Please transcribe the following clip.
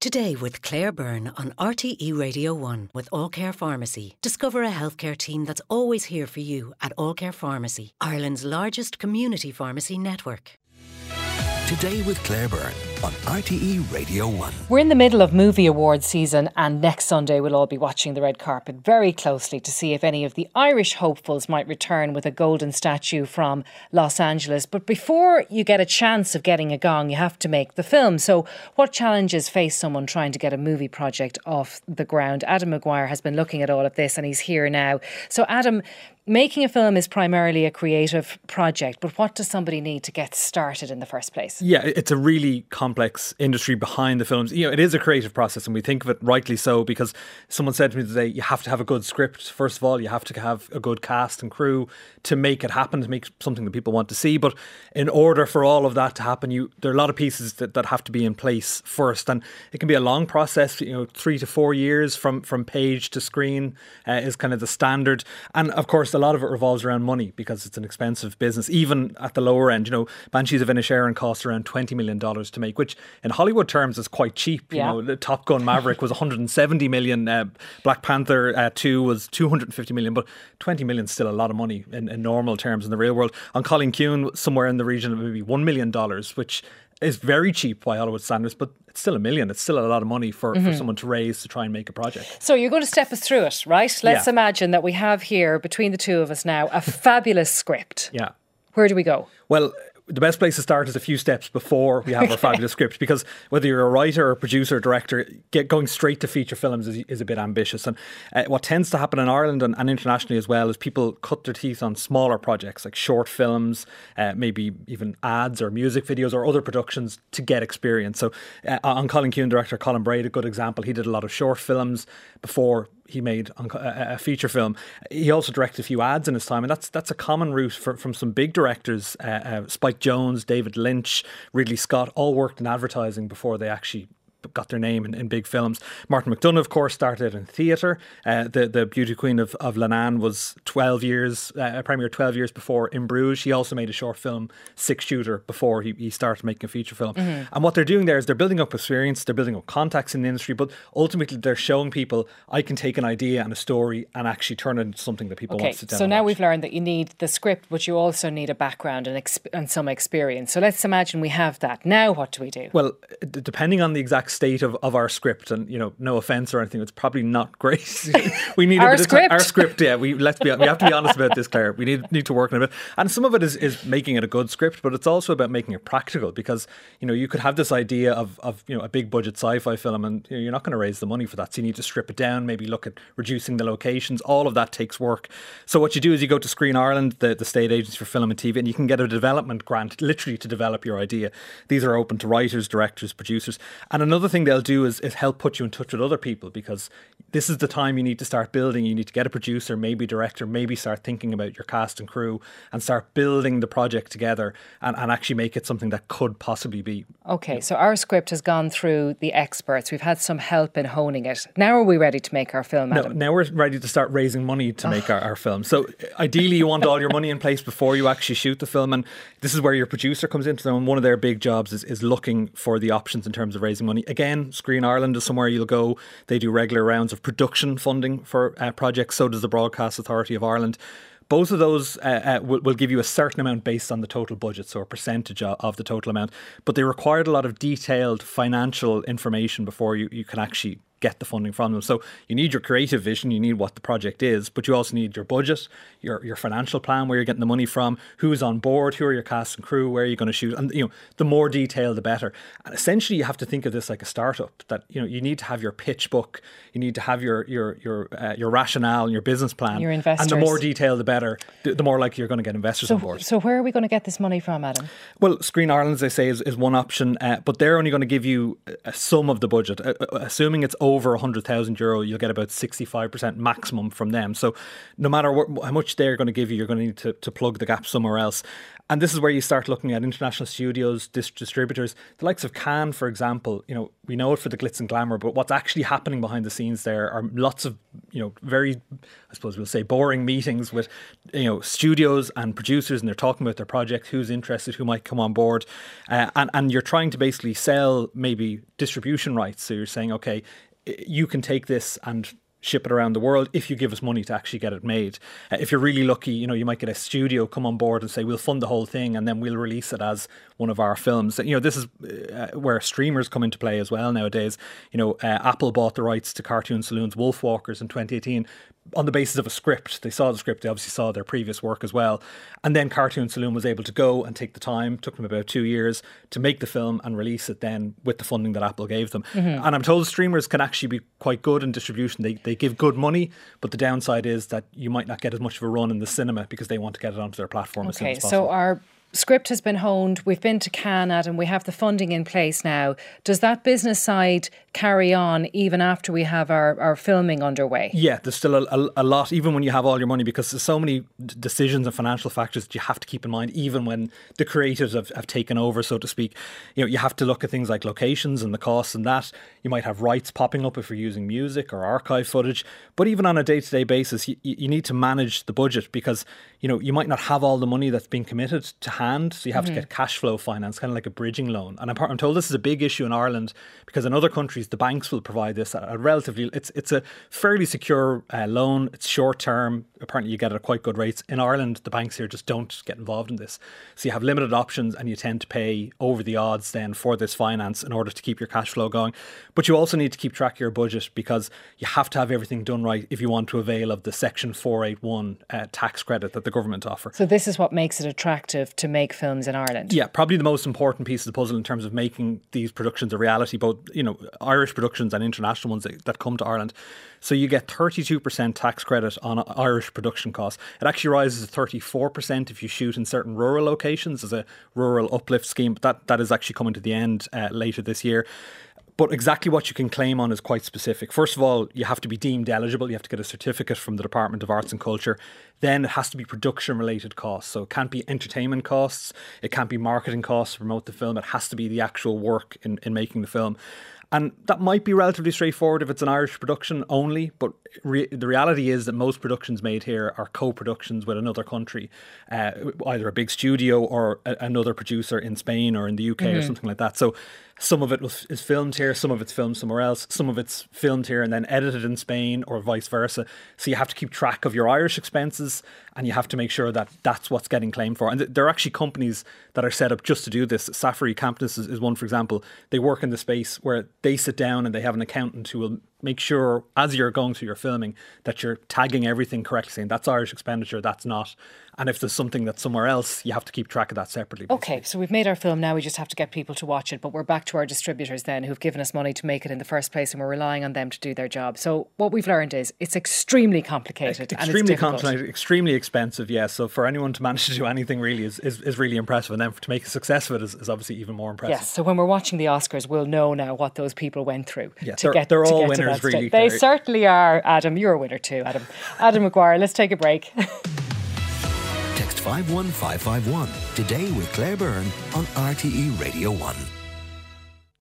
Today with Claire Byrne on RTE Radio 1 with All Care Pharmacy. Discover a healthcare team that's always here for you at All Care Pharmacy, Ireland's largest community pharmacy network. Today with Claire Byrne on RTE Radio 1. We're in the middle of movie awards season, and next Sunday we'll all be watching the red carpet very closely to see if any of the Irish hopefuls might return with a golden statue from Los Angeles. But before you get a chance of getting a gong, you have to make the film. So, what challenges face someone trying to get a movie project off the ground? Adam McGuire has been looking at all of this, and he's here now. So, Adam, making a film is primarily a creative project, but what does somebody need to get started in the first place? Yeah, it's a really complex industry behind the films. You know, it is a creative process, and we think of it rightly so because someone said to me today, you have to have a good script. First of all, you have to have a good cast and crew to make it happen, to make something that people want to see. But in order for all of that to happen, you there are a lot of pieces that, that have to be in place first, and it can be a long process. You know, three to four years from from page to screen uh, is kind of the standard, and of course a lot of it revolves around money because it's an expensive business, even at the lower end. You know, Banshees of Inisherin costs around $20 million to make, which in Hollywood terms is quite cheap. Yeah. You know, Top Gun Maverick was 170 million, uh, Black Panther uh, 2 was 250 million, but 20 million is still a lot of money in, in normal terms in the real world. An Cailín somewhere in the region of maybe $1 million, which is very cheap by Hollywood standards, but it's still a million. It's still a lot of money for, mm-hmm. for someone to raise to try and make a project. So you're going to step us through it, right? Let's yeah. imagine that we have here between the two of us now a fabulous script. Yeah. Where do we go? Well, the best place to start is a few steps before we have our fabulous script because whether you're a writer or producer or director, get going straight to feature films is, is a bit ambitious. And uh, what tends to happen in Ireland and, and, internationally as well is people cut their teeth on smaller projects like short films, uh, maybe even ads or music videos or other productions to get experience. So uh, An Cailín Ciúin, director Colm Bairéad, a good example, he did a lot of short films before he made a feature film. He also directed a few ads in his time, and that's that's a common route for, from some big directors. Uh, uh, Spike Jonze, David Lynch, Ridley Scott all worked in advertising before they actually got their name in, in big films. Martin McDonagh, of course, started in theatre. Uh, the the Beauty Queen of, of Leenane was 12 years, uh, premiere 12 years before In Bruges. He also made a short film, Six Shooter, before he, he started making a feature film. Mm-hmm. And what they're doing there is they're building up experience, they're building up contacts in the industry, but ultimately they're showing people I can take an idea and a story and actually turn it into something that people okay, want to sit down So now watch. we've learned that you need the script, but you also need a background and, exp- and some experience. So let's imagine we have that. Now what do we do? Well, d- depending on the exact state of, of our script, and you know, no offense or anything, it's probably not great. we need our a bit script. Our script, yeah. We let's be we have to be honest about this, Claire. We need need to work on a bit, and some of it is is making it a good script, but it's also about making it practical because you know you could have this idea of of you know a big budget sci-fi film, and you know, you're not going to raise the money for that, so you need to strip it down, maybe look at reducing the locations. All of that takes work. So what you do is you go to Screen Ireland, the the state agency for film and TV, and you can get a development grant, literally to develop your idea. These are open to writers, directors, producers, and another thing they'll do is is help put you in touch with other people because this is the time you need to start building. You need to get a producer, maybe director, maybe start thinking about your cast and crew and start building the project together and, and actually make it something that could possibly be. Okay, so our script has gone through the experts. We've had some help in honing it. Now are we ready to make our film? No, now we're ready to start raising money to oh. make our, our film. So ideally, you want all your money in place before you actually shoot the film, and this is where your producer comes into them. And one of their big jobs is, is looking for the options in terms of raising money. Again, Screen Ireland is somewhere you'll go. They do regular rounds of production funding for uh, projects. So does the Broadcast Authority of Ireland. Both of those uh, uh, will, will, give you a certain amount based on the total budget, so a percentage of, of, the total amount. But they required a lot of detailed financial information before you, you can actually get the funding from them. So you need your creative vision, you need what the project is, but you also need your budget, your your financial plan, where you're getting the money from, who's on board, who are your cast and crew, where are you going to shoot, and you know the more detail the better. And essentially, you have to think of this like a startup. That you know you need to have your pitch book, you need to have your your your uh, your rationale and your business plan, your investors, and the more detail the better. The, the more likely you're going to get investors so, on board. So where are we going to get this money from, Adam? Well, Screen Ireland, as I say, is, is one option, uh, but they're only going to give you a sum of the budget, uh, assuming it's over hundred thousand euro, you'll get about 65% maximum from them. So no matter what, how much they're going to give you, you're going to need to, to plug the gap somewhere else. And this is where you start looking at international studios, dis- distributors, the likes of Cannes, for example. You know, we know it for the glitz and glamour, but what's actually happening behind the scenes there are lots of, you know, very, I suppose we'll say, boring meetings with, you know, studios and producers, and they're talking about their project, who's interested, who might come on board, uh, and and you're trying to basically sell maybe distribution rights. So you're saying, okay, you can take this and ship it around the world if you give us money to actually get it made. Uh, if you're really lucky, you know, you might get a studio come on board and say, we'll fund the whole thing and then we'll release it as one of our films. You know, this is uh, where streamers come into play as well nowadays. You know, uh, Apple bought the rights to Cartoon Saloon's Wolfwalkers in 2018 on the basis of a script. They saw the script, they obviously saw their previous work as well. And then Cartoon Saloon was able to go and take the time, took them about two years to make the film and release it then with the funding that Apple gave them. Mm-hmm. And I'm told streamers can actually be quite good in distribution. They, they give good money, but the downside is that you might not get as much of a run in the cinema because they want to get it onto their platform okay, as soon as possible. So our script has been honed. We've been to Cannes, and we have the funding in place now. Does that business side carry on even after we have our, our filming underway? Yeah, there's still a, a, a lot, even when you have all your money, because there's so many decisions and financial factors that you have to keep in mind, even when the creatives have, have taken over, so to speak. You know, you have to look at things like locations and the costs and that. You might have rights popping up if you're using music or archive footage. But even on a day to day basis, you, you need to manage the budget because, you know, you might not have all the money that's been committed to hand. So you have mm-hmm. to get cash flow finance, kind of like a bridging loan. And I'm, I'm, told this is a big issue in Ireland because in other countries, the banks will provide this at a relatively, it's, it's a fairly secure uh, loan. It's short term. Apparently, you get it at quite good rates. In Ireland, the banks here just don't get involved in this. So you have limited options and you tend to pay over the odds then for this finance in order to keep your cash flow going. But you also need to keep track of your budget because you have to have everything done right if you want to avail of the Section 481 uh, tax credit that the government offer. So this is what makes it attractive to make films in Ireland. Yeah, probably the most important piece of the puzzle in terms of making these productions a reality, both you know Irish productions and international ones that, that come to Ireland. So you get 32% tax credit on Irish production costs. It actually rises to 34% if you shoot in certain rural locations as a rural uplift scheme. But that, that is actually coming to the end uh, later this year. But exactly what you can claim on is quite specific. First of all, you have to be deemed eligible. You have to get a certificate from the Department of Arts and Culture. Then it has to be production related costs. So it can't be entertainment costs, it can't be marketing costs to promote the film. It has to be the actual work in, in making the film. And that might be relatively straightforward if it's an Irish production only, but re- the reality is that most productions made here are co productions with another country, uh, either a big studio or a- another producer in Spain or in the UK mm-hmm. or something like that. So some of it was, is filmed here, some of it's filmed somewhere else, some of it's filmed here and then edited in Spain or vice versa. So you have to keep track of your Irish expenses and you have to make sure that that's what's getting claimed for. And th- there are actually companies that are set up just to do this. Safari Campus is, is one, for example. They work in the space where they sit down and they have an accountant who will make sure as you're going through your filming that you're tagging everything correctly, saying that's Irish expenditure, that's not. And if there's something that's somewhere else, you have to keep track of that separately. Basically. Okay, so we've made our film now, we just have to get people to watch it. But we're back to our distributors then who've given us money to make it in the first place and we're relying on them to do their job. So what we've learned is it's extremely complicated. extremely complicated, extremely expensive, yes. So for anyone to manage to do anything really is, is, is really impressive. And then to make a success of it is, is, obviously even more impressive. Yes, so when we're watching the Oscars, we'll know now what those people went through yeah, to they're, get They're all get winners, really. They certainly are, Adam. You're a winner too, Adam. Adam McGuire, let's take a break. Text 51551 Today with Claire Byrne on RTE Radio 1.